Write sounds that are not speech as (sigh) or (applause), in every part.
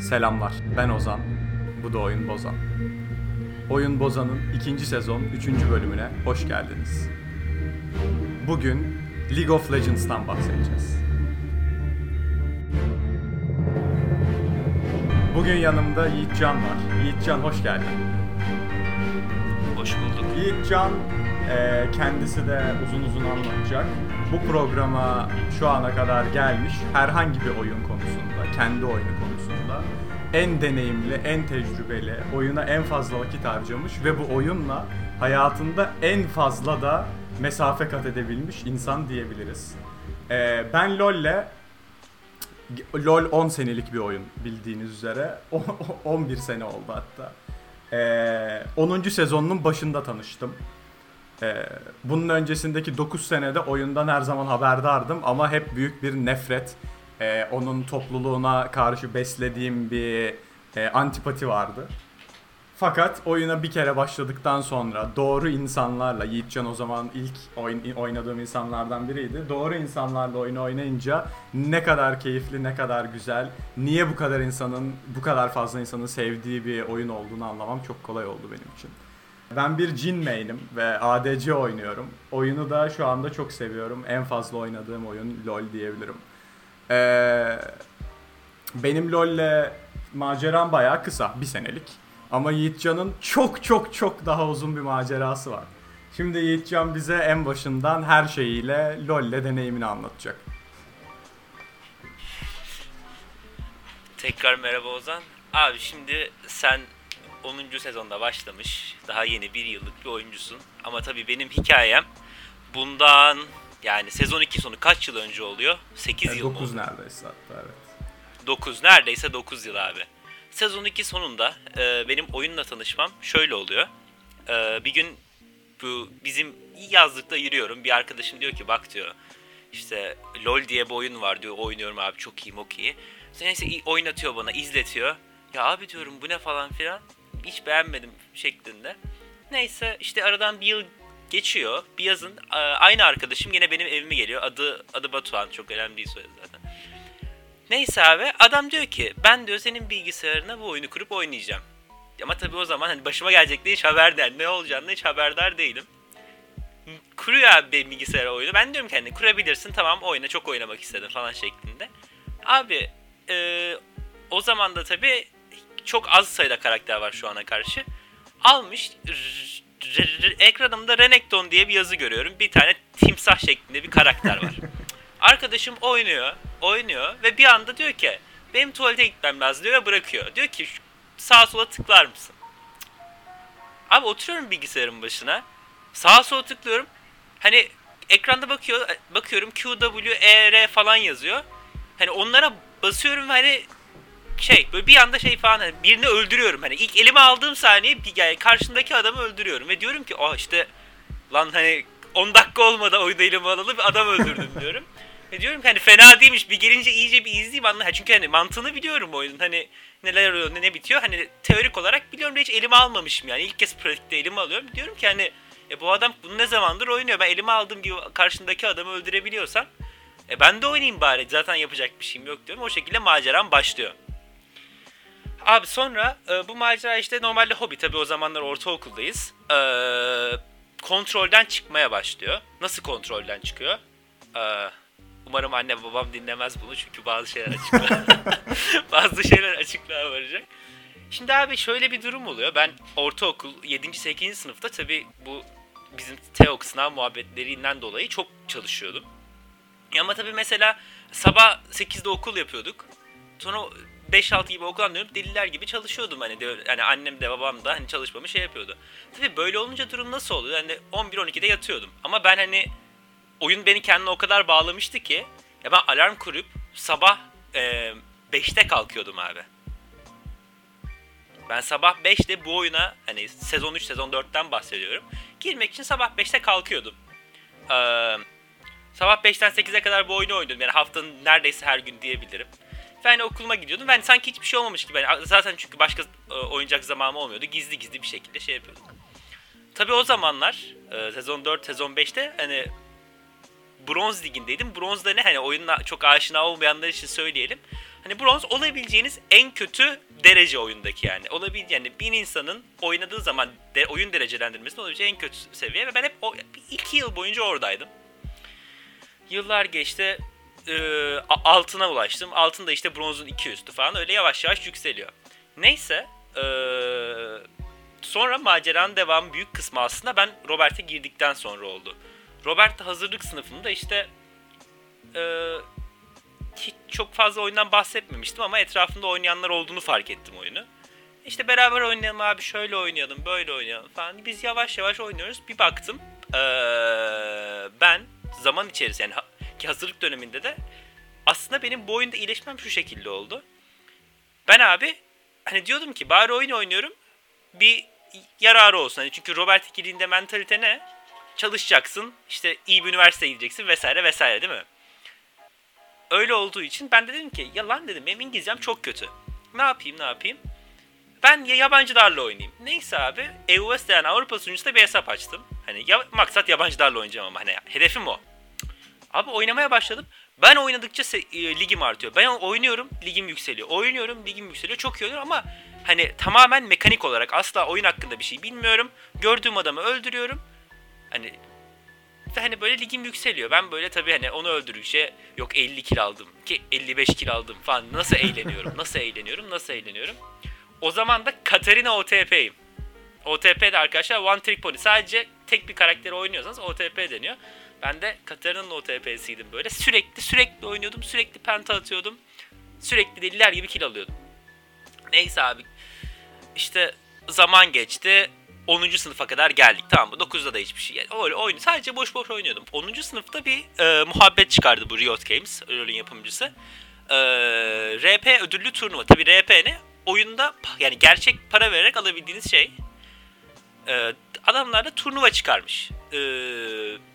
Selamlar, ben Ozan. Bu da Oyun Bozan. Oyun Bozan'ın ikinci sezon üçüncü bölümüne hoş geldiniz. Bugün League of Legends'tan bahsedeceğiz. Bugün yanımda Yiğitcan var. Yiğitcan hoş geldin. Hoş bulduk. Yiğitcan e, kendisi de uzun uzun anlatacak. Bu programa şu ana kadar gelmiş herhangi bir oyun konusunda, kendi oyunu en deneyimli, en tecrübeli, oyuna en fazla vakit harcamış ve bu oyunla hayatında en fazla da mesafe kat edebilmiş insan diyebiliriz. E, ben LoL'le LoL 10 senelik bir oyun bildiğiniz üzere. (laughs) O- o- 11 sene oldu hatta. Ee, 10. sezonunun başında tanıştım. Ee, bunun öncesindeki 9 senede oyundan her zaman haberdardım ama hep büyük bir nefret, e, onun topluluğuna karşı beslediğim bir e, antipati vardı. Fakat oyuna bir kere başladıktan sonra doğru insanlarla, Yiğitcan o zaman ilk oyun, oynadığım insanlardan biriydi. Doğru insanlarla oyunu oynayınca ne kadar keyifli, ne kadar güzel, niye bu kadar insanın, bu kadar fazla insanın sevdiği bir oyun olduğunu anlamam çok kolay oldu benim için. Ben bir Jin main'im ve ADC oynuyorum. Oyunu da şu anda çok seviyorum. En fazla oynadığım oyun LoL diyebilirim. Ee, benim LoL'le maceram bayağı kısa, bir senelik. Ama Yiğitcan'ın çok çok çok daha uzun bir macerası var. Şimdi Yiğitcan bize en başından her şeyiyle LoL'le deneyimini anlatacak. Tekrar merhaba Ozan. Abi şimdi sen 10. sezonda başlamış, daha yeni bir yıllık bir oyuncusun. Ama tabii benim hikayem bundan yani sezon 2 sonu kaç yıl önce oluyor? 8 yıl mı 9 oldu? neredeyse hatta evet. 9 neredeyse 9 yıl abi. Sezon 2 sonunda e, benim oyunla tanışmam şöyle oluyor. E, bir gün bu bizim yazlıkta yürüyorum. Bir arkadaşım diyor ki bak diyor işte LoL diye bir oyun var diyor. Oynuyorum abi çok iyi çok iyi. Neyse iyi- oynatıyor bana izletiyor. Ya abi diyorum bu ne falan filan. Hiç beğenmedim şeklinde. Neyse işte aradan bir yıl geçiyor. Bir yazın e, aynı arkadaşım yine benim evime geliyor. Adı adı Batuhan çok önemli değil soyadı zaten. Neyse abi adam diyor ki ben diyor senin bilgisayarına bu oyunu kurup oynayacağım. Ama tabii o zaman hani başıma gelecekti hiç haberdar ne olacağını hiç haberdar değilim. Kuruyor abi benim bilgisayara oyunu. Ben diyorum ki hani kurabilirsin tamam oyna çok oynamak istedim falan şeklinde. Abi e, o zaman da tabii çok az sayıda karakter var şu ana karşı. Almış ekranımda Renekton diye bir yazı görüyorum. Bir tane timsah şeklinde bir karakter var. (laughs) Arkadaşım oynuyor, oynuyor ve bir anda diyor ki benim tuvalete gitmem lazım diyor ve bırakıyor. Diyor ki "Şu sağa sola tıklar mısın? Abi oturuyorum bilgisayarın başına. Sağa sola tıklıyorum. Hani ekranda bakıyor, bakıyorum Q, W, E, R falan yazıyor. Hani onlara basıyorum ve hani şey böyle bir anda şey falan hani birini öldürüyorum. Hani ilk elime aldığım saniye bir yani karşımdaki adamı öldürüyorum ve diyorum ki oh işte lan hani 10 dakika olmadı oyunu elime alalı bir adam öldürdüm (laughs) diyorum. Ve diyorum ki hani fena değilmiş bir gelince iyice bir izleyeyim anla. Çünkü hani mantığını biliyorum oyunun hani neler oluyor ne, ne bitiyor. Hani teorik olarak biliyorum da hiç elime almamışım yani ilk kez pratikte elime alıyorum. Diyorum ki hani e, bu adam bunu ne zamandır oynuyor ben elime aldığım gibi karşımdaki adamı öldürebiliyorsam e, ben de oynayayım bari zaten yapacak bir şeyim yok diyorum. O şekilde maceram başlıyor. Abi sonra e, bu macera işte normalde hobi tabi o zamanlar ortaokuldayız. E, kontrolden çıkmaya başlıyor. Nasıl kontrolden çıkıyor? E, umarım anne babam dinlemez bunu çünkü bazı şeyler açıklığa (laughs) (laughs) bazı şeyler açıklığa varacak. Şimdi abi şöyle bir durum oluyor. Ben ortaokul 7. 8. sınıfta tabi bu bizim TEOK sınav muhabbetlerinden dolayı çok çalışıyordum. Ama tabii mesela sabah 8'de okul yapıyorduk. Sonra 5-6 gibi okuldan dönüp deliler gibi çalışıyordum hani de, yani annem de babam da hani çalışmamı şey yapıyordu. Tabii böyle olunca durum nasıl oluyor? Hani 11-12'de yatıyordum. Ama ben hani oyun beni kendine o kadar bağlamıştı ki ya ben alarm kurup sabah e, 5'te kalkıyordum abi. Ben sabah 5'te bu oyuna hani sezon 3 sezon 4'ten bahsediyorum. Girmek için sabah 5'te kalkıyordum. Eee Sabah 5'ten 8'e kadar bu oyunu oynadım. Yani haftanın neredeyse her gün diyebilirim. Hani okuluma gidiyordum. Ben sanki hiçbir şey olmamış gibi. Yani zaten çünkü başka e, oynayacak zamanım olmuyordu. Gizli gizli bir şekilde şey yapıyordum. Tabii o zamanlar e, sezon 4, sezon 5'te hani bronz ligindeydim. Bronz da ne hani oyunla çok aşina olmayanlar için söyleyelim. Hani bronz olabileceğiniz en kötü derece oyundaki yani. Olabil yani bir insanın oynadığı zaman de, oyun derecelendirmesinde olabileceği en kötü seviye ve ben hep o, iki yıl boyunca oradaydım. Yıllar geçti. E, altına ulaştım. Altında işte bronzun iki üstü falan öyle yavaş yavaş yükseliyor. Neyse. E, sonra maceranın devamı büyük kısmı aslında ben Robert'e girdikten sonra oldu. Robert hazırlık sınıfında işte e, hiç çok fazla oyundan bahsetmemiştim ama etrafında oynayanlar olduğunu fark ettim oyunu. İşte beraber oynayalım abi şöyle oynayalım böyle oynayalım falan. Biz yavaş yavaş oynuyoruz. Bir baktım ee, ben zaman içerisinde yani hazırlık döneminde de aslında benim bu oyunda iyileşmem şu şekilde oldu. Ben abi hani diyordum ki bari oyun oynuyorum bir yararı olsun. Hani çünkü Robert ikiliğinde mentalite ne? Çalışacaksın işte iyi bir üniversiteye gideceksin vesaire vesaire değil mi? Öyle olduğu için ben de dedim ki ya lan dedim benim İngilizcem çok kötü. Ne yapayım ne yapayım? Ben ya yabancılarla oynayayım. Neyse abi EUS yani Avrupa sunucusunda bir hesap açtım. Hani ya, maksat yabancılarla oynayacağım ama hani hedefim o. Abi oynamaya başladım. Ben oynadıkça e, ligim artıyor. Ben oynuyorum, ligim yükseliyor. Oynuyorum, ligim yükseliyor. Çok iyi oluyor ama hani tamamen mekanik olarak asla oyun hakkında bir şey bilmiyorum. Gördüğüm adamı öldürüyorum. Hani hani böyle ligim yükseliyor. Ben böyle tabii hani onu öldürükçe yok 50 kill aldım ki 55 kill aldım falan. Nasıl eğleniyorum? nasıl eğleniyorum? Nasıl eğleniyorum? O zaman da Katarina OTP'yim. OTP de arkadaşlar One Trick Pony. Sadece tek bir karakteri oynuyorsanız OTP deniyor. Ben de Katarina'nın OTP'siydim böyle. Sürekli sürekli oynuyordum. Sürekli penta atıyordum. Sürekli deliler gibi kill alıyordum. Neyse abi. İşte zaman geçti. 10. sınıfa kadar geldik tamam mı? 9'da da hiçbir şey. Yani öyle oyun sadece boş boş oynuyordum. 10. sınıfta bir e, muhabbet çıkardı bu Riot Games, LoL'ün yapımcısı. E, RP ödüllü turnuva. Tabi RP ne? Oyunda yani gerçek para vererek alabildiğiniz şey. E, adamlar da turnuva çıkarmış. E,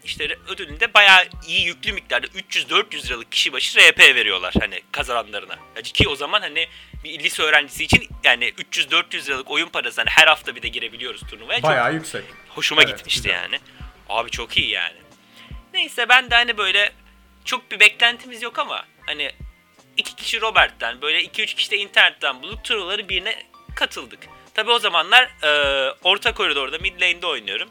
işte ödülünde bayağı iyi yüklü miktarda 300-400 liralık kişi başı RP veriyorlar hani kazananlarına. Ki o zaman hani bir lise öğrencisi için yani 300-400 liralık oyun parası hani her hafta bir de girebiliyoruz turnuvaya. Bayağı çok yüksek. Hoşuma Evet, gitmişti güzel. yani. Abi çok iyi yani. Neyse ben de hani böyle çok bir beklentimiz yok ama hani iki kişi Robert'ten böyle iki üç kişi de internetten bulup turnuvaları birine katıldık. Tabi o zamanlar e, orta koridorda mid lane'de oynuyorum.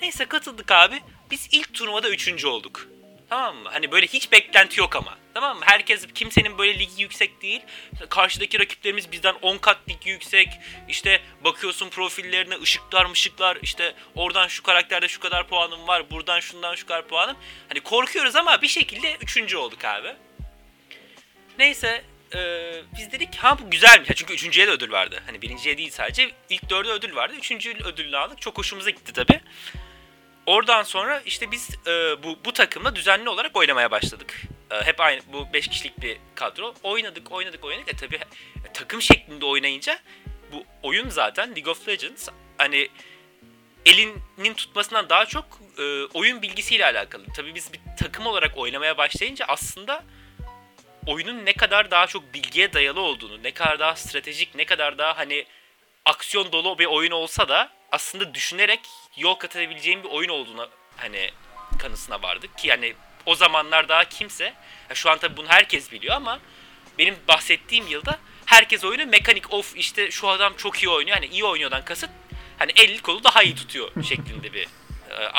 Neyse katıldık abi. Biz ilk turnuvada üçüncü olduk. Tamam mı? Hani böyle hiç beklenti yok ama. Tamam mı? Herkes kimsenin böyle ligi yüksek değil. Karşıdaki rakiplerimiz bizden 10 kat ligi yüksek. İşte bakıyorsun profillerine ışıklar mışıklar. İşte oradan şu karakterde şu kadar puanım var. Buradan şundan şu kadar puanım. Hani korkuyoruz ama bir şekilde üçüncü olduk abi. Neyse eee, biz dedik ha bu güzelmiş. Ya Çünkü üçüncüye de ödül vardı. Hani birinciye değil sadece. ilk dörde ödül vardı. Üçüncü ödülünü aldık. Çok hoşumuza gitti tabi. Oradan sonra işte biz e, bu bu takımla düzenli olarak oynamaya başladık. E, hep aynı bu 5 kişilik bir kadro. Oynadık, oynadık, oynadık. E tabii e, takım şeklinde oynayınca bu oyun zaten League of Legends hani elinin tutmasından daha çok e, oyun bilgisiyle alakalı. Tabii biz bir takım olarak oynamaya başlayınca aslında oyunun ne kadar daha çok bilgiye dayalı olduğunu, ne kadar daha stratejik, ne kadar daha hani aksiyon dolu bir oyun olsa da aslında düşünerek yol kat edebileceğim bir oyun olduğuna hani kanısına vardık. Ki yani o zamanlar daha kimse şu an tabii bunu herkes biliyor ama benim bahsettiğim yılda herkes oyunu mekanik of işte şu adam çok iyi oynuyor hani iyi oynuyordan kasıt hani el kolu daha iyi tutuyor şeklinde bir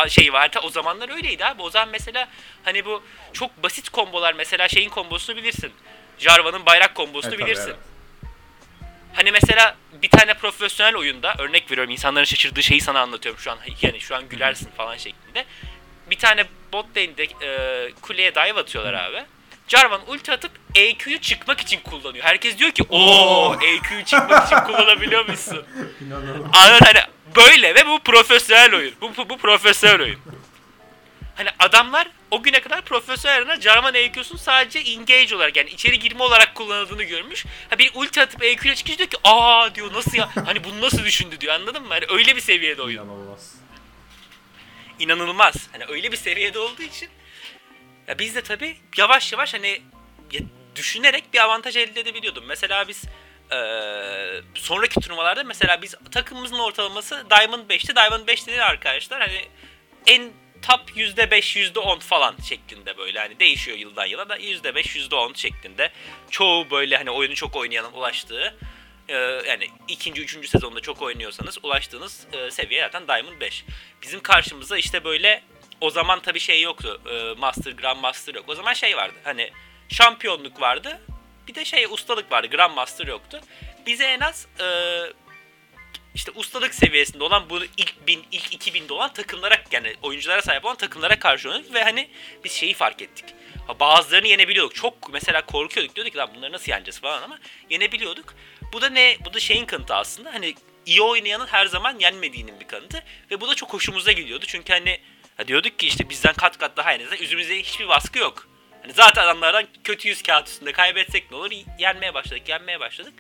şey var. Ta O zamanlar öyleydi abi. O zaman mesela hani bu çok basit kombolar mesela şeyin kombosunu bilirsin. Jarvan'ın bayrak kombosunu E, tabii, bilirsin. evet. Hani mesela bir tane profesyonel oyunda örnek veriyorum insanların şaşırdığı şeyi sana anlatıyorum şu an yani şu an gülersin falan şeklinde. Bir tane bot lane'de e, kuleye dive atıyorlar abi. Jarvan ulti atıp EQ'yu çıkmak için kullanıyor. Herkes diyor ki ooo EQ'yu çıkmak için kullanabiliyormuşsun. (laughs) İnanılmaz. Anladın hani böyle ve bu profesyonel oyun. Bu, bu, bu profesyonel oyun. Hani adamlar o güne kadar profesyonel Jarvan EQ'sun sadece engage olarak yani içeri girme olarak kullanıldığını görmüş. Ha bir ulti atıp EQ ile çıkınca diyor ki aa diyor nasıl ya hani bunu nasıl düşündü diyor anladın mı? Hani öyle bir seviyede oyun. İnanılmaz. İnanılmaz. Hani öyle bir seviyede olduğu için ya biz de tabii yavaş yavaş hani ya düşünerek bir avantaj elde edebiliyordum. Mesela biz eee, sonraki turnuvalarda mesela biz takımımızın ortalaması Diamond 5'ti. Diamond 5 dedi arkadaşlar hani en top %5 %10 falan şeklinde böyle hani değişiyor yıldan yıla da %5 %10 şeklinde çoğu böyle hani oyunu çok oynayanın ulaştığı e, yani ikinci, üçüncü sezonda çok oynuyorsanız ulaştığınız e, seviye zaten Diamond 5. Bizim karşımıza işte böyle o zaman tabii şey yoktu. E, Master, Grand Master yok. O zaman şey vardı. Hani şampiyonluk vardı. Bir de şey ustalık vardı. Grand Master yoktu. Bize en az e, işte ustalık seviyesinde olan bu ilk 1000, ilk 2000'de olan takımlara yani oyunculara sahip olan takımlara karşı oynadık ve hani biz şeyi fark ettik. Bazılarını yenebiliyorduk. Çok mesela korkuyorduk. Diyorduk lan bunları nasıl yeneceğiz falan ama yenebiliyorduk. Bu da ne? Bu da şeyin kanıtı aslında. Hani iyi oynayanın her zaman yenmediğinin bir kanıtı. Ve bu da çok hoşumuza gidiyordu. Çünkü hani ha diyorduk ki işte bizden kat kat daha en azından üzerimize hiçbir baskı yok. Hani zaten adamlardan kötü yüz kağıt üstünde kaybetsek ne olur? Yenmeye başladık, yenmeye başladık.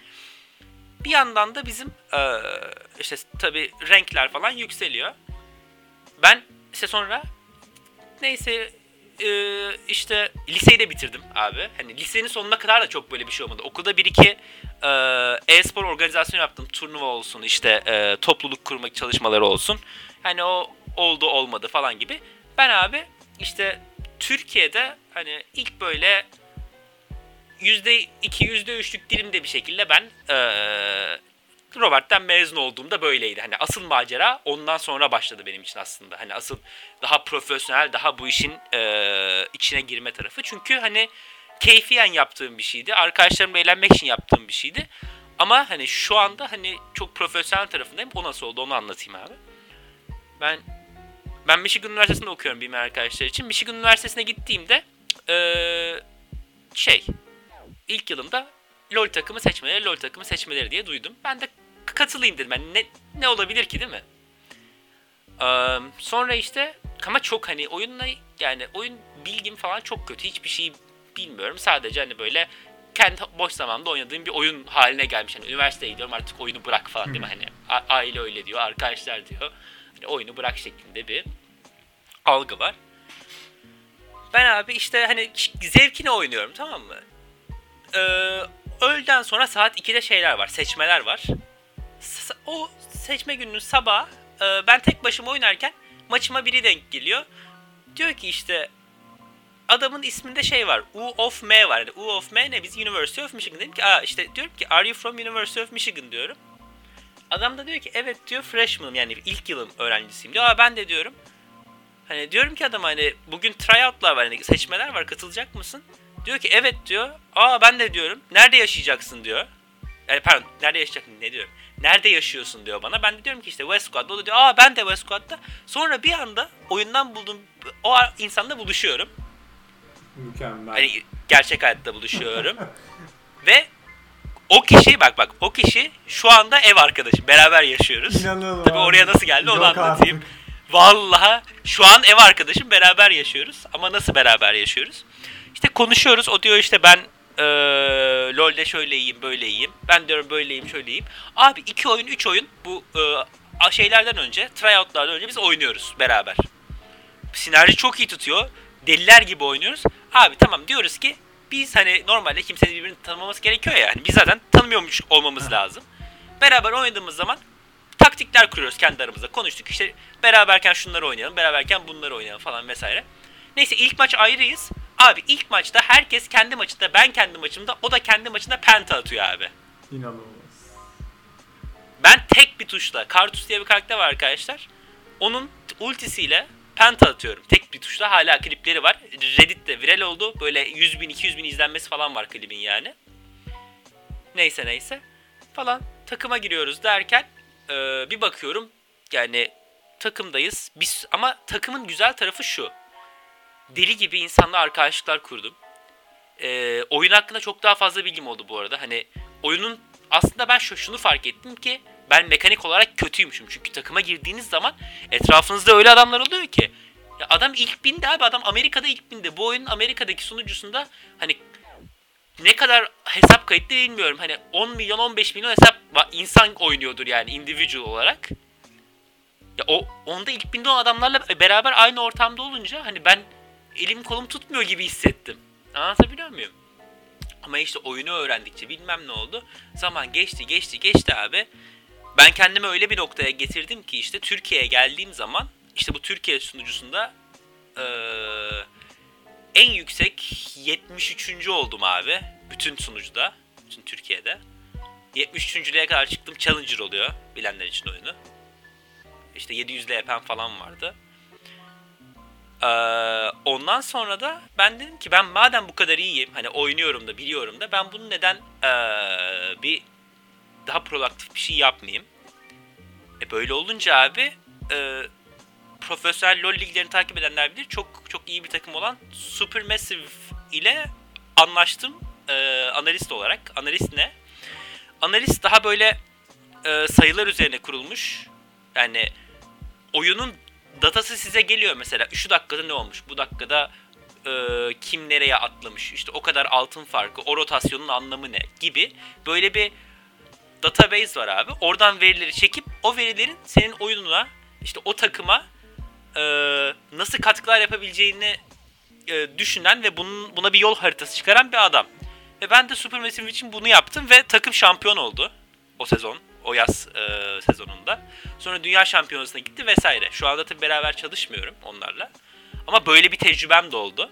Bir yandan da bizim ee, işte tabi renkler falan yükseliyor. Ben işte sonra neyse e, işte liseyi de bitirdim abi. Hani lisenin sonuna kadar da çok böyle bir şey olmadı. Okulda bir iki e-spor organizasyonu yaptım. Turnuva olsun işte e, topluluk kurmak çalışmaları olsun. Hani o oldu olmadı falan gibi. Ben abi işte Türkiye'de hani ilk böyle %2, %3'lük dilimde bir şekilde ben ee, Robert'ten mezun olduğumda böyleydi. Hani asıl macera ondan sonra başladı benim için aslında. Hani asıl daha profesyonel, daha bu işin ee, içine girme tarafı. Çünkü hani keyfiyen yaptığım bir şeydi. Arkadaşlarımla eğlenmek için yaptığım bir şeydi. Ama hani şu anda hani çok profesyonel tarafındayım. O nasıl oldu onu anlatayım abi. Ben ben Michigan Üniversitesi'nde okuyorum benim arkadaşlar için. Michigan Üniversitesi'ne gittiğimde ee, şey ilk yılımda LoL takımı seçmeleri, LoL takımı seçmeleri diye duydum. Ben de katılayım dedim. Yani ne, ne olabilir ki değil mi? Ee, sonra işte ama çok hani oyunla yani oyun bilgim falan çok kötü. Hiçbir şey bilmiyorum. Sadece hani böyle kendi boş zamanında oynadığım bir oyun haline gelmiş. Hani üniversiteye gidiyorum artık oyunu bırak falan değil mi? Hani aile öyle diyor, arkadaşlar diyor. Hani oyunu bırak şeklinde bir algı var. Ben abi işte hani zevkine oynuyorum tamam mı? Ee, öğleden sonra saat 2'de şeyler var, seçmeler var. O seçme gününün sabah e, ben tek başıma oynarken maçıma biri denk geliyor. Diyor ki işte adamın isminde şey var. U of M var. Yani U of M ne? Biz University of Michigan. Dedim ki aa işte diyorum ki are you from University of Michigan diyorum. Adam da diyor ki evet diyor freshman'ım yani ilk yılım öğrencisiyim diyor. Aa ben de diyorum. Hani diyorum ki adama hani bugün tryout'lar var hani seçmeler var katılacak mısın? Diyor ki evet diyor. Aa ben de diyorum. Nerede yaşayacaksın diyor. Yani pardon nerede yaşayacaksın ne diyor. Nerede yaşıyorsun diyor bana. Ben de diyorum ki işte Westcott'ta. O da diyor aa ben de Westcott'ta. Sonra bir anda oyundan bulduğum o insanla buluşuyorum. Mükemmel. Hani gerçek hayatta buluşuyorum. (laughs) Ve o kişi bak bak o kişi şu anda ev arkadaşım. Beraber yaşıyoruz. İnanılmaz. Tabii oraya nasıl geldi onu Yok anlatayım. artık. Vallahi şu an ev arkadaşım beraber yaşıyoruz. Ama nasıl beraber yaşıyoruz? İşte konuşuyoruz. O diyor işte ben ee, LoL'de şöyle iyiyim, böyle iyiyim. Ben diyorum böyleyim, şöyleyim. Abi iki oyun, üç oyun bu e, şeylerden önce, tryoutlardan önce biz oynuyoruz beraber. Sinerji çok iyi tutuyor. Deliler gibi oynuyoruz. Abi tamam diyoruz ki biz hani normalde kimsenin birbirini tanımaması gerekiyor ya. Yani biz zaten tanımıyormuş olmamız lazım. Beraber oynadığımız zaman taktikler kuruyoruz kendi aramızda. Konuştuk işte beraberken şunları oynayalım, beraberken bunları oynayalım falan vesaire. Neyse ilk maç ayrıyız. Abi ilk maçta herkes kendi maçında, ben kendi maçımda, o da kendi maçında penta atıyor abi. İnanılmaz. Ben tek bir tuşla, Kartus diye bir karakter var arkadaşlar. Onun ultisiyle penta atıyorum. Tek bir tuşla hala klipleri var. Reddit'te viral oldu. Böyle 100 bin, 200 bin izlenmesi falan var klibin yani. Neyse neyse. Falan takıma giriyoruz derken e, bir bakıyorum yani takımdayız. Biz ama takımın güzel tarafı şu. Deli gibi insanla arkadaşlıklar kurdum. E, oyun hakkında çok daha fazla bilgim oldu bu arada. Hani oyunun aslında ben şu, şunu fark ettim ki ben mekanik olarak kötüymüşüm. Çünkü takıma girdiğiniz zaman etrafınızda öyle adamlar oluyor ki. Ya adam ilk binde abi adam Amerika'da ilk binde. Bu oyunun Amerika'daki sunucusunda hani ne kadar hesap kayıtlı bilmiyorum. Hani 10 milyon 15 milyon hesap insan oynuyordur yani individual olarak. Ya o onda ilk binde o adamlarla beraber aynı ortamda olunca hani ben elim kolum tutmuyor gibi hissettim. Anlatabiliyor muyum? Ama işte oyunu öğrendikçe bilmem ne oldu. Zaman geçti geçti geçti abi. Ben kendimi öyle bir noktaya getirdim ki işte Türkiye'ye geldiğim zaman işte bu Türkiye sunucusunda e, en yüksek 73. oldum abi. Bütün sunucuda. Bütün Türkiye'de. 73.lüğe kadar çıktım. Challenger oluyor. Bilenler için oyunu. İşte 700 LP'm falan vardı. Ee, ondan sonra da ben dedim ki ben madem bu kadar iyiyim hani oynuyorum da biliyorum da ben bunu neden ee, bir daha proaktif bir şey yapmayayım. E böyle olunca abi e, profesyonel LoL liglerini takip edenler bilir çok çok iyi bir takım olan Supermassive ile anlaştım e, analist olarak. Analist ne? Analist daha böyle e, sayılar üzerine kurulmuş. Yani oyunun datası size geliyor mesela. Şu dakikada ne olmuş? Bu dakikada e, kim nereye atlamış? İşte o kadar altın farkı, o rotasyonun anlamı ne? Gibi böyle bir database var abi. Oradan verileri çekip o verilerin senin oyununa işte o takıma e, nasıl katkılar yapabileceğini e, düşünen ve bunun, buna bir yol haritası çıkaran bir adam. Ve ben de Supermassive için bunu yaptım ve takım şampiyon oldu o sezon. O yaz e, sezonunda. Sonra dünya şampiyonasına gitti vesaire. Şu anda tabii beraber çalışmıyorum onlarla. Ama böyle bir tecrübem de oldu.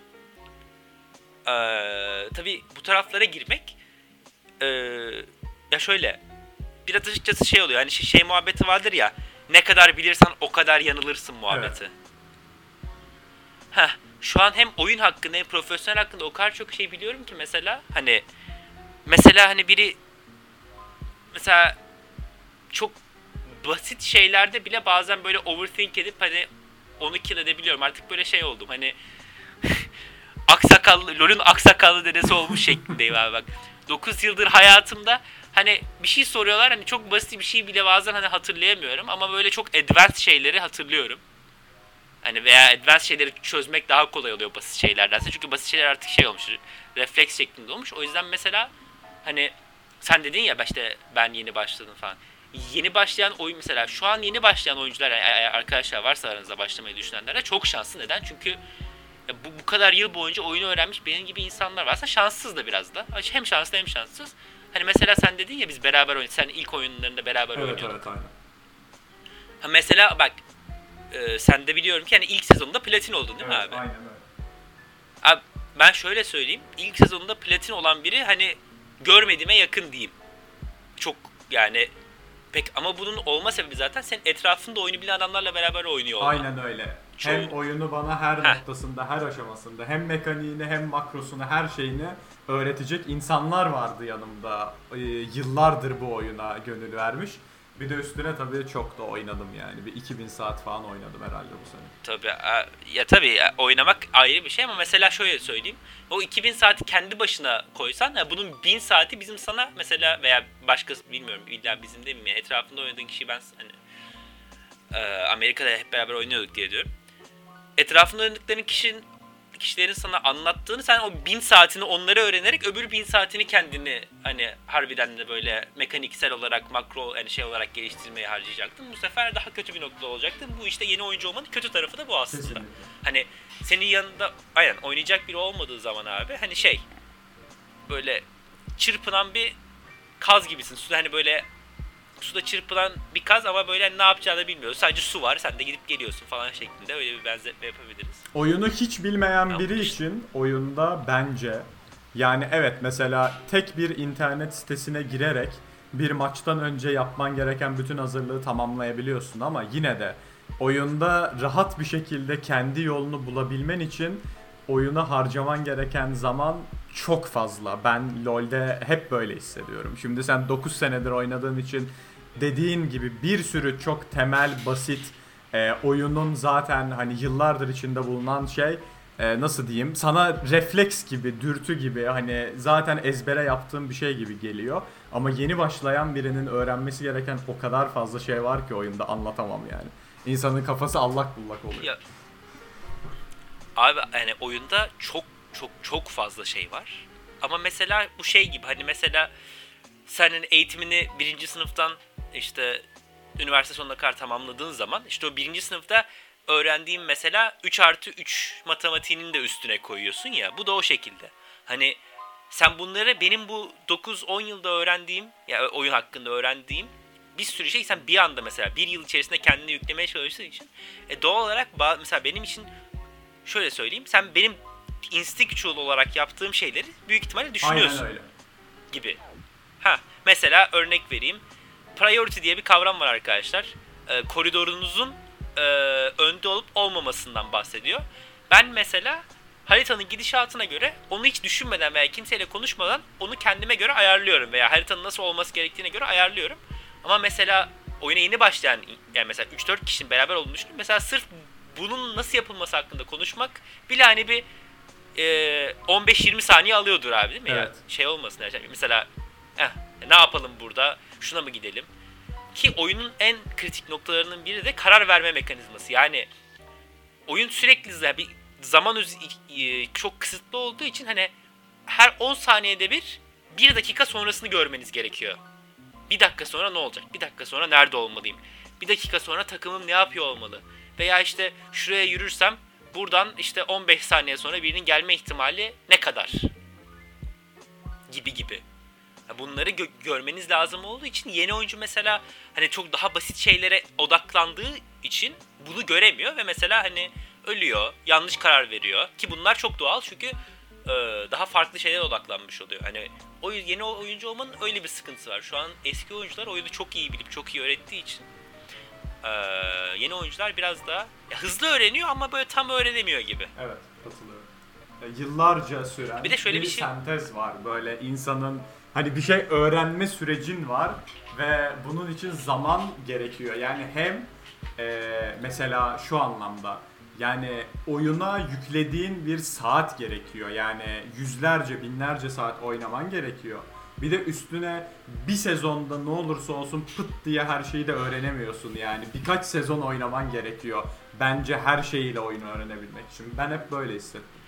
Ee, tabii bu taraflara girmek e, ya şöyle biraz açıkçası şey oluyor. Hani şey, şey muhabbeti vardır ya. Ne kadar bilirsen o kadar yanılırsın muhabbeti. Evet. Heh, şu an hem oyun hakkında hem profesyonel hakkında o kadar çok şey biliyorum ki mesela hani mesela hani biri mesela çok basit şeylerde bile bazen böyle overthink edip hani onu kill edebiliyorum. Artık böyle şey oldum hani (laughs) aksakallı, LoL'ün aksakallı dedesi olmuş şeklindeyim abi bak. 9 yıldır hayatımda hani bir şey soruyorlar hani çok basit bir şey bile bazen hani hatırlayamıyorum ama böyle çok advanced şeyleri hatırlıyorum. Hani veya advanced şeyleri çözmek daha kolay oluyor basit şeylerdense. Çünkü basit şeyler artık şey olmuş, refleks şeklinde olmuş. O yüzden mesela hani sen dedin ya işte ben yeni başladım falan. Yeni başlayan oyun mesela şu an yeni başlayan oyuncular arkadaşlar varsa aranızda başlamayı düşünenler de çok şanslı. Neden? Çünkü ya bu, bu kadar yıl boyunca oyunu öğrenmiş benim gibi insanlar varsa şanssız da biraz da. Hem şanslı hem şanssız. Hani mesela sen dedin ya biz beraber oynadık. Sen ilk oyunlarında beraber Evet oynuyorduk. evet aynen. Ha mesela bak e, sen de biliyorum ki hani ilk sezonda platin oldun değil mi Evet, abi? aynen öyle. Abi ben şöyle söyleyeyim. İlk sezonunda platin olan biri hani görmediğime yakın diyeyim. Çok yani pek ama bunun olma sebebi zaten senin etrafında oyunu bilen adamlarla beraber oynuyor olman. Aynen öyle. Çoğu- Hem oyunu bana her Heh. noktasında, her aşamasında, hem mekaniğini hem makrosunu, her şeyini öğretecek insanlar vardı yanımda. Ee, yıllardır bu oyuna gönül vermiş. Bir de üstüne tabii çok da oynadım yani. Bir 2000 saat falan oynadım herhalde bu sene. Tabii e, ya tabii ya, oynamak ayrı bir şey ama mesela şöyle söyleyeyim. O 2000 saati kendi başına koysan ya bunun 1000 saati bizim sana mesela veya başkası bilmiyorum illa bizim de mi etrafında oynadığın kişi ben hani e, Amerika'da hep beraber oynuyorduk diye diyorum. Etrafında oynadıkların kişinin kişilerin sana anlattığını sen o 1000 saatini onları öğrenerek öbür 1000 saatini kendini hani harbiden de böyle mekaniksel olarak makro yani şey olarak geliştirmeye harcayacaktın. Bu sefer daha kötü bir noktada olacaktın. Bu işte yeni oyuncu olmanın kötü tarafı da bu aslında. Kesinlikle. Hani senin yanında aynen oynayacak biri olmadığı zaman abi hani şey böyle çırpınan bir kaz gibisin. Hani böyle suda çırpılan bir kaz ama böyle ne yapacağını bilmiyorsun. Sadece su var. Sen de gidip geliyorsun falan şeklinde öyle bir benzetme yapabiliriz. Oyunu hiç bilmeyen Ya biri bu- için oyunda bence yani evet mesela tek bir internet sitesine girerek bir maçtan önce yapman gereken bütün hazırlığı tamamlayabiliyorsun ama yine de oyunda rahat bir şekilde kendi yolunu bulabilmen için oyuna harcaman gereken zaman çok fazla. Ben LoL'de hep böyle hissediyorum. Şimdi sen 9 senedir oynadığın için dediğin gibi bir sürü çok temel, basit e, oyunun zaten hani yıllardır içinde bulunan şey e, nasıl diyeyim sana refleks gibi, dürtü gibi hani zaten ezbere yaptığın bir şey gibi geliyor. Ama yeni başlayan birinin öğrenmesi gereken o kadar fazla şey var ki oyunda anlatamam yani. İnsanın kafası allak bullak oluyor. Ya abi yani oyunda çok çok çok fazla şey var. Ama mesela bu şey gibi hani mesela senin eğitimini birinci sınıftan işte üniversite sonuna kadar tamamladığın zaman işte o birinci sınıfta öğrendiğin mesela 3 artı 3 matematiğinin de üstüne koyuyorsun ya bu da o şekilde. Hani sen bunları benim bu 9-10 yılda öğrendiğim ya oyun hakkında öğrendiğim bir sürü şey sen bir anda mesela bir yıl içerisinde kendini yüklemeye çalıştığın için e, doğal olarak mesela benim için şöyle söyleyeyim. Sen benim instinctual olarak yaptığım şeyleri büyük ihtimalle düşünüyorsun Aynen öyle. gibi. Ha mesela örnek vereyim. Priority diye bir kavram var arkadaşlar. Ee, koridorunuzun e, önde olup olmamasından bahsediyor. Ben mesela haritanın gidişatına göre onu hiç düşünmeden veya kimseyle konuşmadan onu kendime göre ayarlıyorum veya haritanın nasıl olması gerektiğine göre ayarlıyorum. Ama mesela oyuna yeni başlayan yani mesela 3-4 kişinin beraber olduğunu düşünün. Mesela sırf bunun nasıl yapılması hakkında konuşmak bile hani bir e, 15-20 saniye alıyordur abi değil mi? Evet. Ya, şey olmasın yani mesela eh, ne yapalım burada şuna mı gidelim? Ki oyunun en kritik noktalarının biri de karar verme mekanizması. Yani oyun sürekli bir zaman çok kısıtlı olduğu için hani her 10 saniyede bir bir dakika sonrasını görmeniz gerekiyor. Bir dakika sonra ne olacak? Bir dakika sonra nerede olmalıyım? Bir dakika sonra takımım ne yapıyor olmalı? Veya işte şuraya yürürsem buradan işte 15 saniye sonra birinin gelme ihtimali ne kadar? Gibi gibi. Bunları gö- görmeniz lazım olduğu için yeni oyuncu mesela hani çok daha basit şeylere odaklandığı için bunu göremiyor ve mesela hani ölüyor, yanlış karar veriyor ki bunlar çok doğal çünkü e, daha farklı şeylere odaklanmış oluyor. Hani o yeni oyuncu olmanın öyle bir sıkıntısı var. Şu an eski oyuncular oyunu çok iyi bilip çok iyi öğrettiği için e, yeni oyuncular biraz daha hızlı öğreniyor ama böyle tam öğrenemiyor gibi. Evet, katılıyorum. Yıllarca süren Bir de şöyle bir şey- sentez var. Böyle insanın hani bir şey öğrenme sürecin var ve bunun için zaman gerekiyor. Yani hem e, mesela şu anlamda yani oyuna yüklediğin bir saat gerekiyor. Yani yüzlerce, binlerce saat oynaman gerekiyor. Bir de üstüne bir sezonda ne olursa olsun pıt diye her şeyi de öğrenemiyorsun yani. Birkaç sezon oynaman gerekiyor. Bence her şeyiyle oyunu öğrenebilmek için. Ben hep böyle hissettim.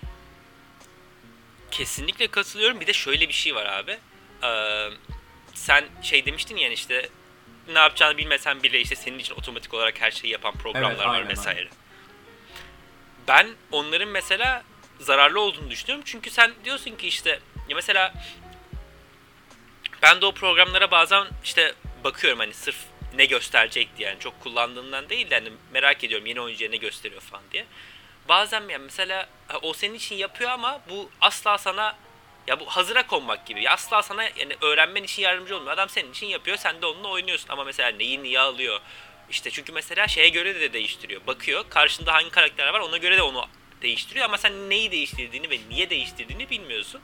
Kesinlikle katılıyorum. Bir de şöyle bir şey var abi. Ee, sen şey demiştin yani işte ne yapacağını bilmesen bile işte senin için otomatik olarak her şeyi yapan programlar Evet, var aynen, vesaire. Ben onların mesela zararlı olduğunu düşünüyorum. Çünkü sen diyorsun ki işte ya mesela ben de o programlara bazen işte bakıyorum hani sırf ne gösterecek diye yani çok kullandığımdan değil de hani merak ediyorum yeni oyuncuya ne gösteriyor falan diye. Bazen yani mesela o senin için yapıyor ama bu asla sana ya bu hazıra konmak gibi. Ya asla sana yani öğrenmen için yardımcı olmuyor. Adam senin için yapıyor. Sen de onunla oynuyorsun. Ama mesela neyi niye alıyor? İşte çünkü mesela şeye göre de değiştiriyor. Bakıyor karşında hangi karakterler var ona göre de onu değiştiriyor. Ama sen neyi değiştirdiğini ve niye değiştirdiğini bilmiyorsun.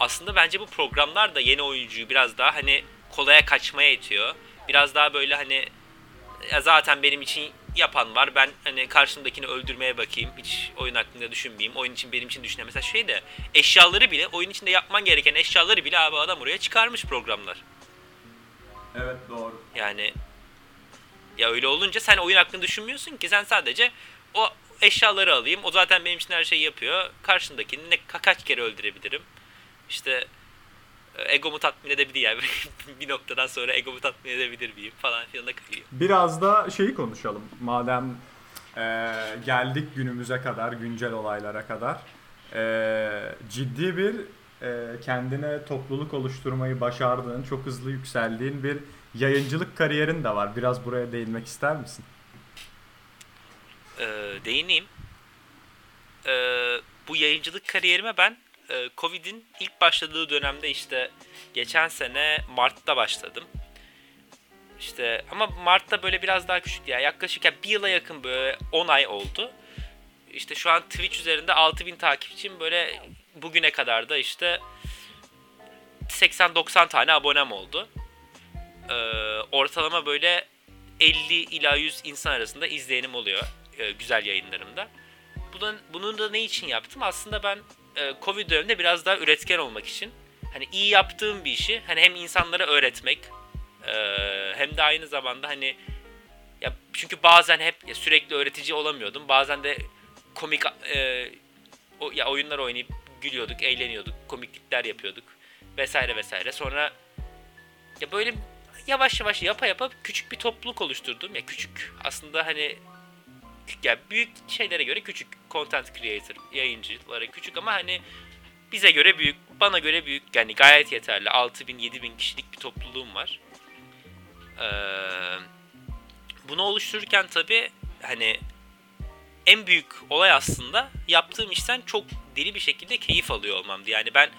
Aslında bence bu programlar da yeni oyuncuyu biraz daha hani kolaya kaçmaya itiyor. Biraz daha böyle hani ya zaten benim için yapan var. Ben hani karşımdakini öldürmeye bakayım. Hiç oyun hakkında düşünmeyeyim. Oyun için benim için düşünen mesela şey de eşyaları bile oyun içinde yapman gereken eşyaları bile abi adam oraya çıkarmış programlar. Evet doğru. Yani ya öyle olunca sen oyun hakkında düşünmüyorsun ki sen sadece o eşyaları alayım. O zaten benim için her şeyi yapıyor. Karşındakini ne ka- kaç kere öldürebilirim? İşte egomu tatmin edebilir yani. (laughs) bir noktadan sonra egomu tatmin edebilir miyim falan filan da kayıyor. Biraz da şeyi konuşalım. Madem e, geldik günümüze kadar, güncel olaylara kadar. E, ciddi bir e, kendine topluluk oluşturmayı başardığın, çok hızlı yükseldiğin bir yayıncılık kariyerin de var. Biraz buraya değinmek ister misin? Ee, değineyim. Ee, bu yayıncılık kariyerime ben e, Covid'in ilk başladığı dönemde işte geçen sene Mart'ta başladım. İşte ama Mart'ta böyle biraz daha küçüktü ya. Yaklaşık ya bir yıla yakın böyle 10 ay oldu. İşte şu an Twitch üzerinde 6000 takipçim böyle bugüne kadar da işte 80-90 tane abonem oldu. Ee, ortalama böyle 50 ila 100 insan arasında izleyenim oluyor e, güzel yayınlarımda. Bunun, bunu da ne için yaptım? Aslında ben e, Covid döneminde biraz daha üretken olmak için. Hani iyi yaptığım bir işi hani hem insanlara öğretmek e, hem de aynı zamanda hani ya çünkü bazen hep sürekli öğretici olamıyordum. Bazen de komik e, o, ya oyunlar oynayıp gülüyorduk, eğleniyorduk, komiklikler yapıyorduk vesaire vesaire. Sonra ya böyle yavaş yavaş yapa yapa küçük bir topluluk oluşturdum. Ya küçük aslında hani ya büyük şeylere göre küçük content creator yayıncılara küçük ama hani bize göre büyük, bana göre büyük yani gayet yeterli. 6000 7000 kişilik bir topluluğum var. Ee, bunu oluştururken tabi hani en büyük olay aslında yaptığım işten çok deli bir şekilde keyif alıyor olmamdı. Yani ben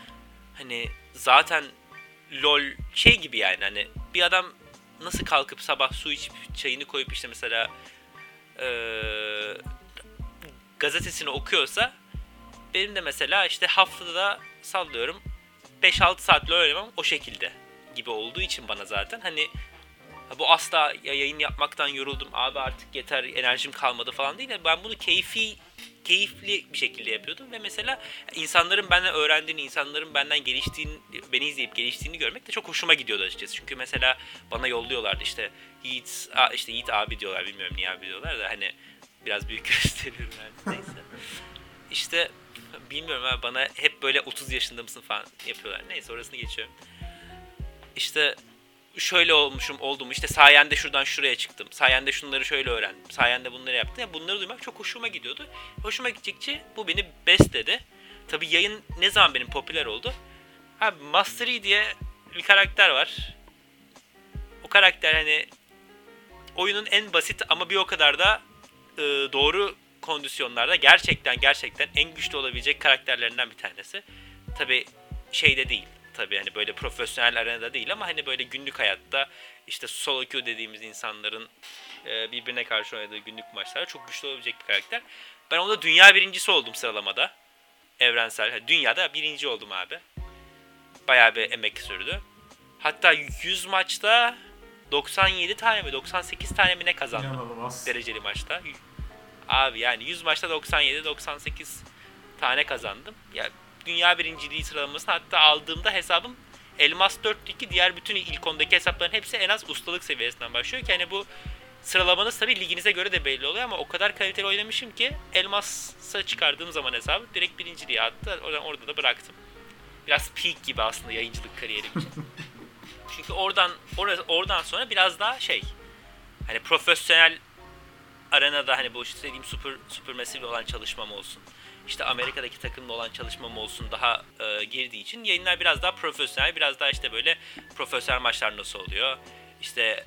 hani zaten lol şey gibi yani hani bir adam nasıl kalkıp sabah su içip çayını koyup işte mesela ee, gazetesini okuyorsa benim de mesela işte haftada sallıyorum 5-6 saat LoL oynamam o şekilde gibi olduğu için bana zaten. Hani bu asla ya yayın yapmaktan yoruldum abi artık yeter enerjim kalmadı falan değil de ben bunu keyfi keyifli bir şekilde yapıyordum ve mesela insanların benden öğrendiğini, insanların benden geliştiğini, beni izleyip geliştiğini görmek de çok hoşuma gidiyordu açıkçası. Çünkü mesela bana yolluyorlardı işte Yiğit, işte Yiğit abi diyorlar bilmiyorum niye abi diyorlar da hani biraz büyük (laughs) gösteriyorum yani neyse. İşte bilmiyorum abi bana hep böyle 30 yaşında mısın falan yapıyorlar. Neyse orasını geçiyorum. İşte şöyle olmuşum oldum işte sayende şuradan şuraya çıktım. Sayende şunları şöyle öğrendim. Sayende bunları yaptım. Yani bunları duymak çok hoşuma gidiyordu. Hoşuma gidecekçe bu beni besledi. Tabi yayın ne zaman benim popüler oldu? Abi Mastery diye bir karakter var. O karakter hani oyunun en basit ama bir o kadar da e, doğru kondisyonlarda gerçekten gerçekten en güçlü olabilecek karakterlerinden bir tanesi. Tabi şeyde değil tabii hani böyle profesyonel arenada değil ama hani böyle günlük hayatta işte solo queue dediğimiz insanların e, birbirine karşı oynadığı günlük maçlarda çok güçlü olabilecek bir karakter. Ben onda dünya birincisi oldum sıralamada. Evrensel. Dünyada birinci oldum abi. Bayağı bir emek sürdü. Hatta 100 maçta 97 tane mi 98 tane mi ne kazandım dereceli maçta. Abi yani 100 maçta 97 98 tane kazandım. Ya dünya birinciliği sıralamasını hatta aldığımda hesabım Elmas 4'teki diğer bütün ilk ondaki hesapların hepsi en az ustalık seviyesinden başlıyor ki hani bu sıralamanız tabii liginize göre de belli oluyor ama o kadar kaliteli oynamışım ki Elmas'a çıkardığım zaman hesabı direkt birinciliğe attı. Oradan orada da bıraktım. Biraz peak gibi aslında yayıncılık kariyerim için. (laughs) Çünkü oradan or- oradan sonra biraz daha şey hani profesyonel arenada hani bu işte dediğim super supermassive olan çalışmam olsun işte Amerika'daki takımla olan çalışmam olsun daha e, girdiği için yayınlar biraz daha profesyonel, biraz daha işte böyle profesyonel maçlar nasıl oluyor. İşte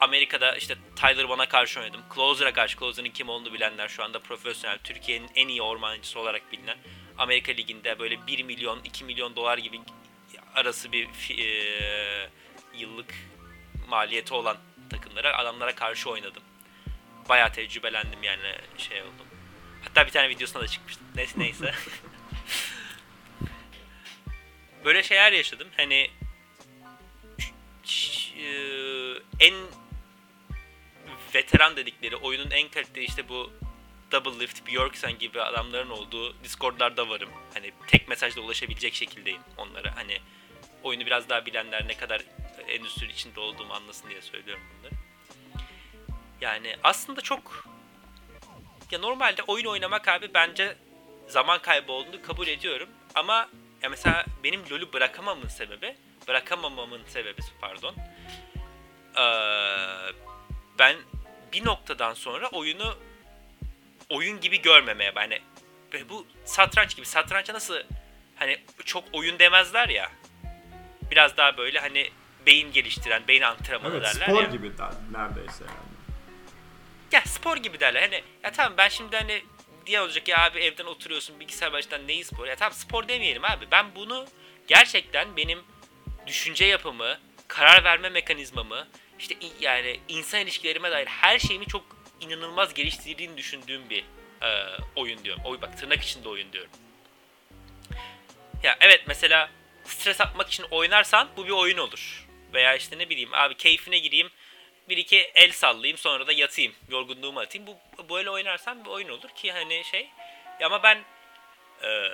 Amerika'da işte Tyler One'a karşı oynadım. Closer'a karşı, Closer'ın kim olduğunu bilenler şu anda profesyonel, Türkiye'nin en iyi ormancısı olarak bilinen. Amerika Ligi'nde böyle 1 milyon, 2 milyon dolar gibi arası bir e, yıllık maliyeti olan takımlara, adamlara karşı oynadım. Bayağı tecrübelendim yani şey oldum. Hatta bir tane videosuna da çıkmıştım. Neyse neyse. (laughs) Böyle şeyler yaşadım. Hani e, en veteran dedikleri oyunun en kaliteli işte bu Double Lift, Bjorksen gibi adamların olduğu Discord'larda varım. Hani tek mesajla ulaşabilecek şekildeyim onlara. Hani oyunu biraz daha bilenler ne kadar endüstri içinde olduğumu anlasın diye söylüyorum bunları. Yani aslında çok ya normalde oyun oynamak abi bence zaman kaybı olduğunu kabul ediyorum. Ama ya mesela benim LoL'ü bırakamamın sebebi, bırakamamamın sebebi pardon. Ee, ben bir noktadan sonra oyunu oyun gibi görmemeye hani bu satranç gibi satrançta nasıl hani çok oyun demezler ya. Biraz daha böyle hani beyin geliştiren, beyin antrenmanı evet, derler spor ya. gibi neredeyse yani ya spor gibi derler. Hani ya tamam ben şimdi hani diye olacak ya abi evden oturuyorsun bilgisayar başından neyi spor? Ya tamam spor demeyelim abi. Ben bunu gerçekten benim düşünce yapımı, karar verme mekanizmamı, işte yani insan ilişkilerime dair her şeyimi çok inanılmaz geliştirdiğini düşündüğüm bir e, oyun diyorum. Oy bak tırnak içinde oyun diyorum. Ya evet mesela stres atmak için oynarsan bu bir oyun olur. Veya işte ne bileyim abi keyfine gireyim bir iki el sallayayım sonra da yatayım. Yorgunluğumu atayım. Bu böyle oynarsan bir oyun olur ki hani şey. Ama ben ee,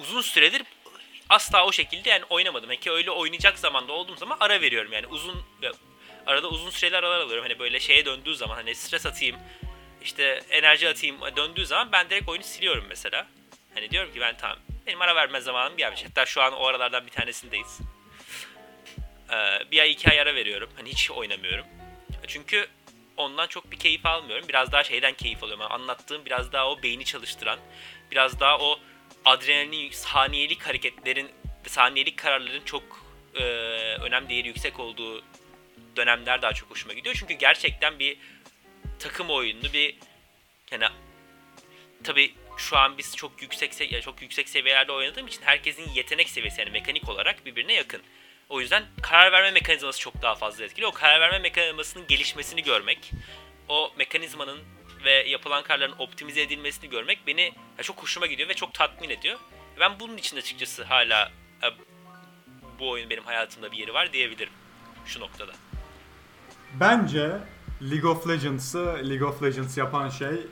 uzun süredir asla o şekilde yani oynamadım. Yani ki öyle oynayacak zamanda olduğum zaman ara veriyorum yani uzun arada uzun süreli aralar alıyorum. Hani böyle şeye döndüğü zaman hani stres atayım işte enerji atayım döndüğü zaman ben direkt oyunu siliyorum mesela. Hani diyorum ki ben tamam benim ara verme zamanım gelmiş. Hatta şu an o aralardan bir tanesindeyiz. Ee, bir ay iki ay ara veriyorum. Hani hiç oynamıyorum. Çünkü ondan çok bir keyif almıyorum. Biraz daha şeyden keyif alıyorum. Yani anlattığım biraz daha o beyni çalıştıran, biraz daha o adrenalin, saniyelik hareketlerin, saniyelik kararların çok e, önem değeri yüksek olduğu dönemler daha çok hoşuma gidiyor. Çünkü gerçekten bir takım oyununu, bir Yani tabi şu an biz çok yüksek çok yüksek seviyelerde oynadığım için herkesin yetenek seviyesi yani mekanik olarak birbirine yakın. O yüzden karar verme mekanizması çok daha fazla etkili. O karar verme mekanizmasının gelişmesini görmek, o mekanizmanın ve yapılan kararların optimize edilmesini görmek beni çok hoşuma gidiyor ve çok tatmin ediyor. Ben bunun için açıkçası hala e, bu oyun benim hayatımda bir yeri var diyebilirim şu noktada. Bence League of Legends'ı League of Legends yapan şey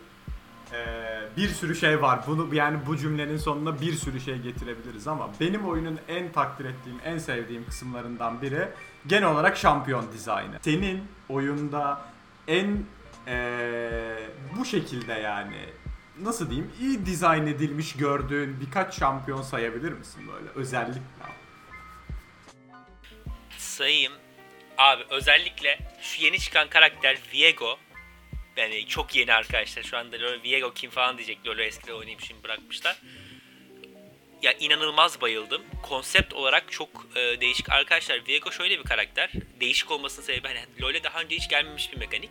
eee, bir sürü şey var. Bunu yani bu cümlenin sonuna bir sürü şey getirebiliriz ama benim oyunun en takdir ettiğim, en sevdiğim kısımlarından biri genel olarak şampiyon dizaynı. Senin oyunda en eee, bu şekilde yani nasıl diyeyim iyi dizayn edilmiş gördüğün birkaç şampiyon sayabilir misin böyle özellikle? sayayım. Abi özellikle şu yeni çıkan karakter Viego. Yani çok yeni arkadaşlar. Şu anda LoL Viego kim falan diyecek. LoL'ü eskiden oynayıp şimdi bırakmışlar. Ya inanılmaz bayıldım. Konsept olarak çok e, değişik. Arkadaşlar Viego şöyle bir karakter. Değişik olmasının sebebi hani LoL'e daha önce hiç gelmemiş bir mekanik.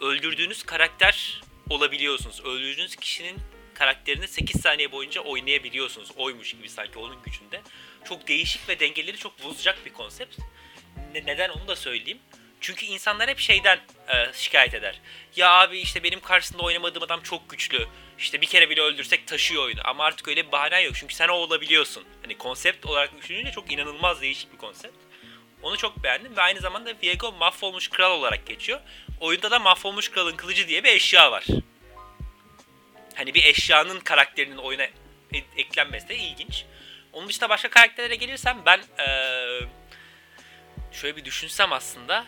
Öldürdüğünüz karakter olabiliyorsunuz. Öldürdüğünüz kişinin karakterini 8 saniye boyunca oynayabiliyorsunuz. Oymuş gibi sanki onun gücünde. Çok değişik ve dengeleri çok bozacak bir konsept. Ne- neden onu da söyleyeyim. Çünkü insanlar hep şeyden e, şikayet eder. Ya abi işte benim karşısında oynamadığım adam çok güçlü. İşte bir kere bile öldürsek taşıyor oyunu. Ama artık öyle bir bahanen yok. Çünkü sen o olabiliyorsun. Hani konsept olarak düşününce çok inanılmaz değişik bir konsept. Onu çok beğendim ve aynı zamanda Viego mahvolmuş kral olarak geçiyor. Oyunda da mahvolmuş kralın kılıcı diye bir eşya var. Hani bir eşyanın karakterinin oyuna eklenmesi de ilginç. Onun dışında başka karakterlere gelirsem ben eee, şöyle bir düşünsem aslında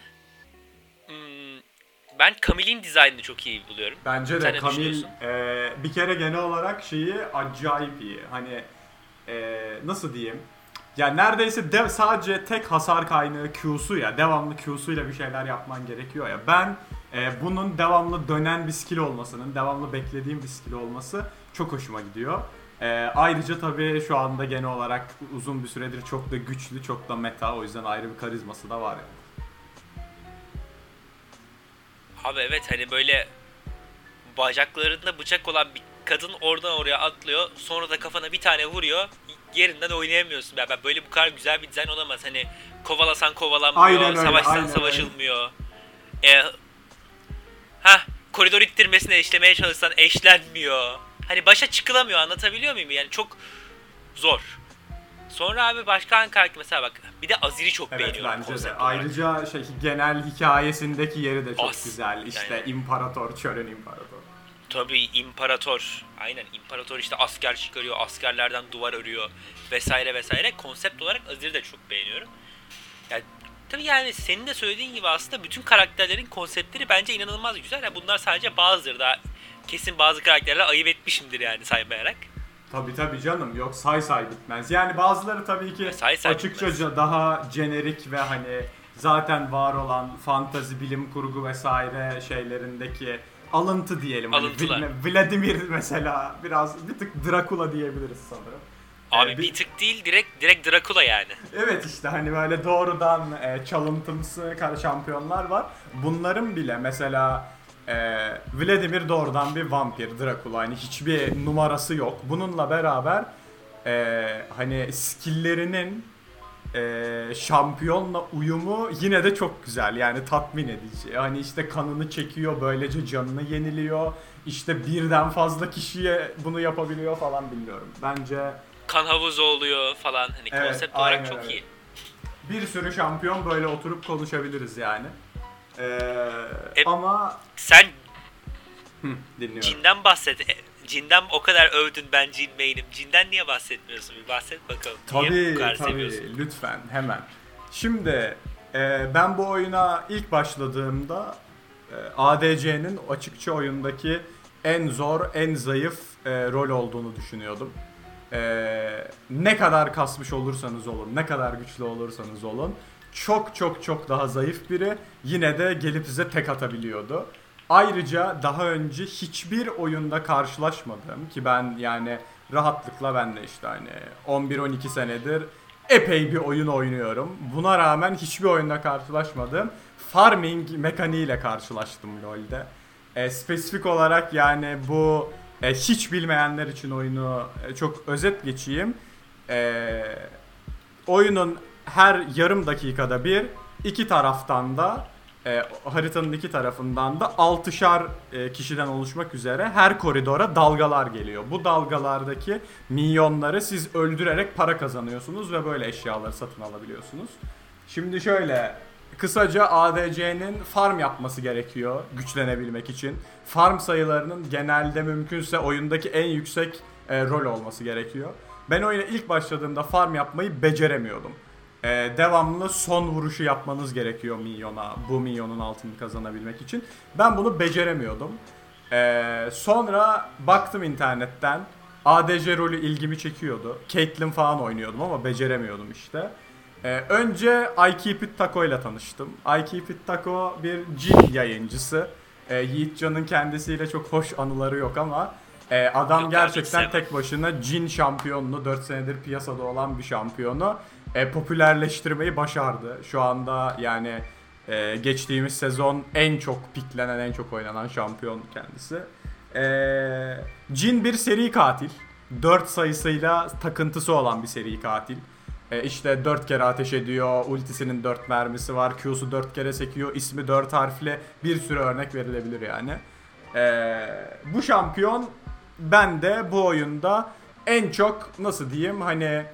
ben Camille'in dizaynını çok iyi buluyorum. Bence de düşünüyorsun? e, bir kere genel olarak şeyi acayip iyi. Hani e, nasıl diyeyim? Ya neredeyse dev, sadece tek hasar kaynağı Q'su ya. Devamlı Q'suyla bir şeyler yapman gerekiyor ya. Ben e, bunun devamlı dönen bir skill olmasının, devamlı beklediğim bir skill olması çok hoşuma gidiyor. E, ayrıca tabii şu anda genel olarak uzun bir süredir çok da güçlü, çok da meta. O yüzden ayrı bir karizması da var yani. Abi evet hani böyle bacaklarında bıçak olan bir kadın oradan oraya atlıyor. Sonra da kafana bir tane vuruyor. Yerinden oynayamıyorsun. Ben, ben böyle bu kadar güzel bir dizayn olamaz. Hani kovalasan kovalanmıyor, Aynen öyle, savaşsan aynen öyle. savaşılmıyor. E, ha koridor ittirmesine eşlemeye çalışsan eşlenmiyor. Hani başa çıkılamıyor anlatabiliyor muyum? Yani çok zor. Sonra abi başka hangi karakter mesela bak bir de Azir'i çok Evet beğeniyorum bence de. olarak. Ayrıca şey genel hikayesindeki yeri de çok As- güzel. İşte yani. imparator, çölün imparator. Tabii imparator. Aynen imparator işte asker çıkarıyor, askerlerden duvar örüyor vesaire vesaire. Konsept olarak Azir'i de çok beğeniyorum. Yani tabii yani senin de söylediğin gibi aslında bütün karakterlerin konseptleri bence inanılmaz güzel. Yani bunlar sadece bazıları da kesin bazı karakterler ayıp etmişimdir yani saymayarak. Tabii tabii canım yok say say bitmez. Yani bazıları tabii ki Ya say say açıkça bitmez. daha jenerik ve hani zaten var olan fantazi, bilim kurgu vesaire şeylerindeki alıntı diyelim. Hani Alıntılar. Vla- Vladimir mesela biraz bir tık Drakula diyebiliriz sanırım. Abi Ee, bir tık değil direkt direkt Dracula yani. Evet işte hani böyle doğrudan e, çalıntımsı şampiyonlar var. Bunların bile mesela e, Vladimir doğrudan bir vampir, Dracula hani hiçbir numarası yok. Bununla beraber e, hani skilllerinin e, şampiyonla uyumu yine de çok güzel yani tatmin edici. Hani işte kanını çekiyor böylece canını yeniliyor. İşte birden fazla kişiye bunu yapabiliyor falan bilmiyorum. Bence Kan havuzu oluyor falan hani Evet, konsept olarak çok öyle. iyi. bir sürü şampiyon böyle oturup konuşabiliriz yani. Ee, E- ama Sen Hı, dinliyorum. Cinden bahset. E, Cinden o kadar övdün ben cin main'im. Cinden niye bahsetmiyorsun? Bir bahset bakalım. niye Tabii bu kadar tabii seviyorsun? lütfen hemen. Şimdi e, ben bu oyuna ilk başladığımda e, ADC'nin açıkça oyundaki en zor, en zayıf e, rol olduğunu düşünüyordum. E, ne kadar kasmış olursanız olun, ne kadar güçlü olursanız olun çok çok çok daha zayıf biri yine de gelip size tek atabiliyordu. Ayrıca daha önce hiçbir oyunda karşılaşmadığım ki ben yani rahatlıkla ben de işte hani 11-12 senedir epey bir oyun oynuyorum. Buna rağmen hiçbir oyunda karşılaşmadığım farming mekaniğiyle karşılaştım LoL'de. E, spesifik olarak yani bu e, hiç bilmeyenler için oyunu e, çok özet geçeyim. E, oyunun her yarım dakikada bir iki taraftan da e, haritanın iki tarafından da altışar e, kişiden oluşmak üzere her koridora dalgalar geliyor. Bu dalgalardaki minyonları siz öldürerek para kazanıyorsunuz ve böyle eşyaları satın alabiliyorsunuz. Şimdi şöyle kısaca ADC'nin farm yapması gerekiyor güçlenebilmek için. Farm sayılarının genelde mümkünse oyundaki en yüksek e, rol olması gerekiyor. Ben oyuna ilk başladığımda farm yapmayı beceremiyordum. E, devamlı son vuruşu yapmanız gerekiyor minyona bu minyonun altını kazanabilmek için. Ben bunu beceremiyordum. E, sonra baktım internetten ADC rolü ilgimi çekiyordu. Caitlyn falan oynuyordum ama beceremiyordum işte. Ee, önce I Keep It Taco ile tanıştım. I Keep It Taco bir cin yayıncısı. Ee, Yiğitcan'ın kendisiyle çok hoş anıları yok ama e, adam gerçekten tek başına cin şampiyonunu 4 senedir piyasada olan bir şampiyonu e, popülerleştirmeyi başardı. Şu anda yani e, geçtiğimiz sezon en çok piklenen, en çok oynanan şampiyon kendisi. E, cin bir seri katil. 4 sayısıyla takıntısı olan bir seri katil. E, işte 4 kere ateş ediyor, ultisinin 4 mermisi var, Q'su 4 kere sekiyor, ismi 4 harfli bir sürü örnek verilebilir yani. E, bu şampiyon ben de bu oyunda en çok nasıl diyeyim hani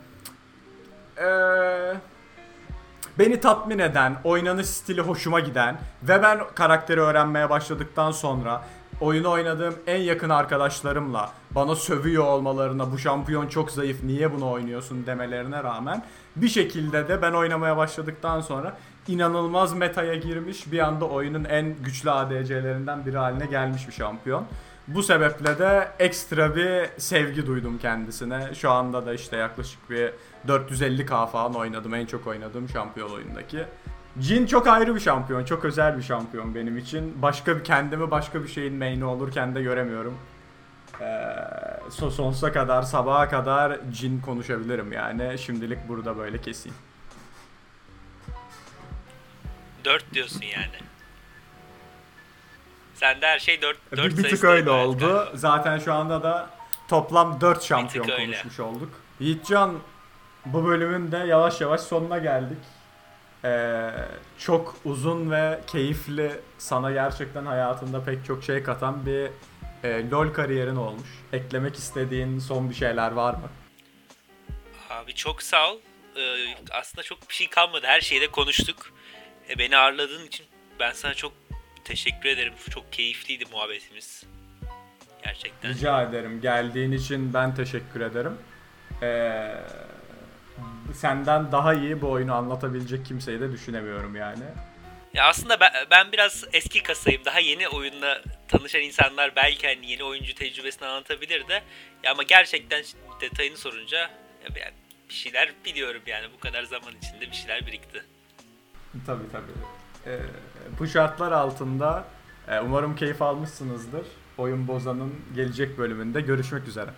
beni tatmin eden, oynanış stili hoşuma giden ve ben karakteri öğrenmeye başladıktan sonra oyunu oynadığım en yakın arkadaşlarımla bana sövüyor olmalarına bu şampiyon çok zayıf niye bunu oynuyorsun demelerine rağmen bir şekilde de ben oynamaya başladıktan sonra inanılmaz metaya girmiş bir anda oyunun en güçlü ADC'lerinden biri haline gelmiş bir şampiyon. Bu sebeple de ekstra bir sevgi duydum kendisine. Şu anda da işte yaklaşık bir 450k falan oynadım. En çok oynadığım şampiyon oyundaki. Jin çok ayrı bir şampiyon. Çok özel bir şampiyon benim için. Başka bir kendimi başka bir şeyin main'i olurken de göremiyorum. Ee, sonsuza kadar, sabaha kadar Jin konuşabilirim yani. Şimdilik burada böyle keseyim. 4 diyorsun yani. Sende her şey 4 4 bir, bir tık öyle oldu. Zaten şu anda da toplam 4 şampiyon öyle. konuşmuş olduk. Yiğitcan bu bölümün de yavaş yavaş sonuna geldik. Ee, çok uzun ve keyifli sana gerçekten hayatında pek çok şey katan bir e, LoL kariyerin olmuş. Eklemek istediğin son bir şeyler var mı? Abi çok sağ ol. Ee, aslında çok bir şey kalmadı. Her şeyi de konuştuk. E, beni ağırladığın için ben sana çok teşekkür ederim. Çok keyifliydi muhabbetimiz. Gerçekten. Rica ederim. Geldiğin için ben teşekkür ederim. Ee, senden daha iyi bu oyunu anlatabilecek kimseyi de düşünemiyorum yani. Ya aslında ben, ben biraz eski kasayım. Daha yeni oyunla tanışan insanlar belki hani yeni oyuncu tecrübesini anlatabilir de. Ya ama gerçekten detayını sorunca ya bir şeyler biliyorum yani. Bu kadar zaman içinde bir şeyler birikti. Tabii tabii. Ee, bu şartlar altında e, umarım keyif almışsınızdır. Oyun Bozan'ın gelecek bölümünde görüşmek üzere.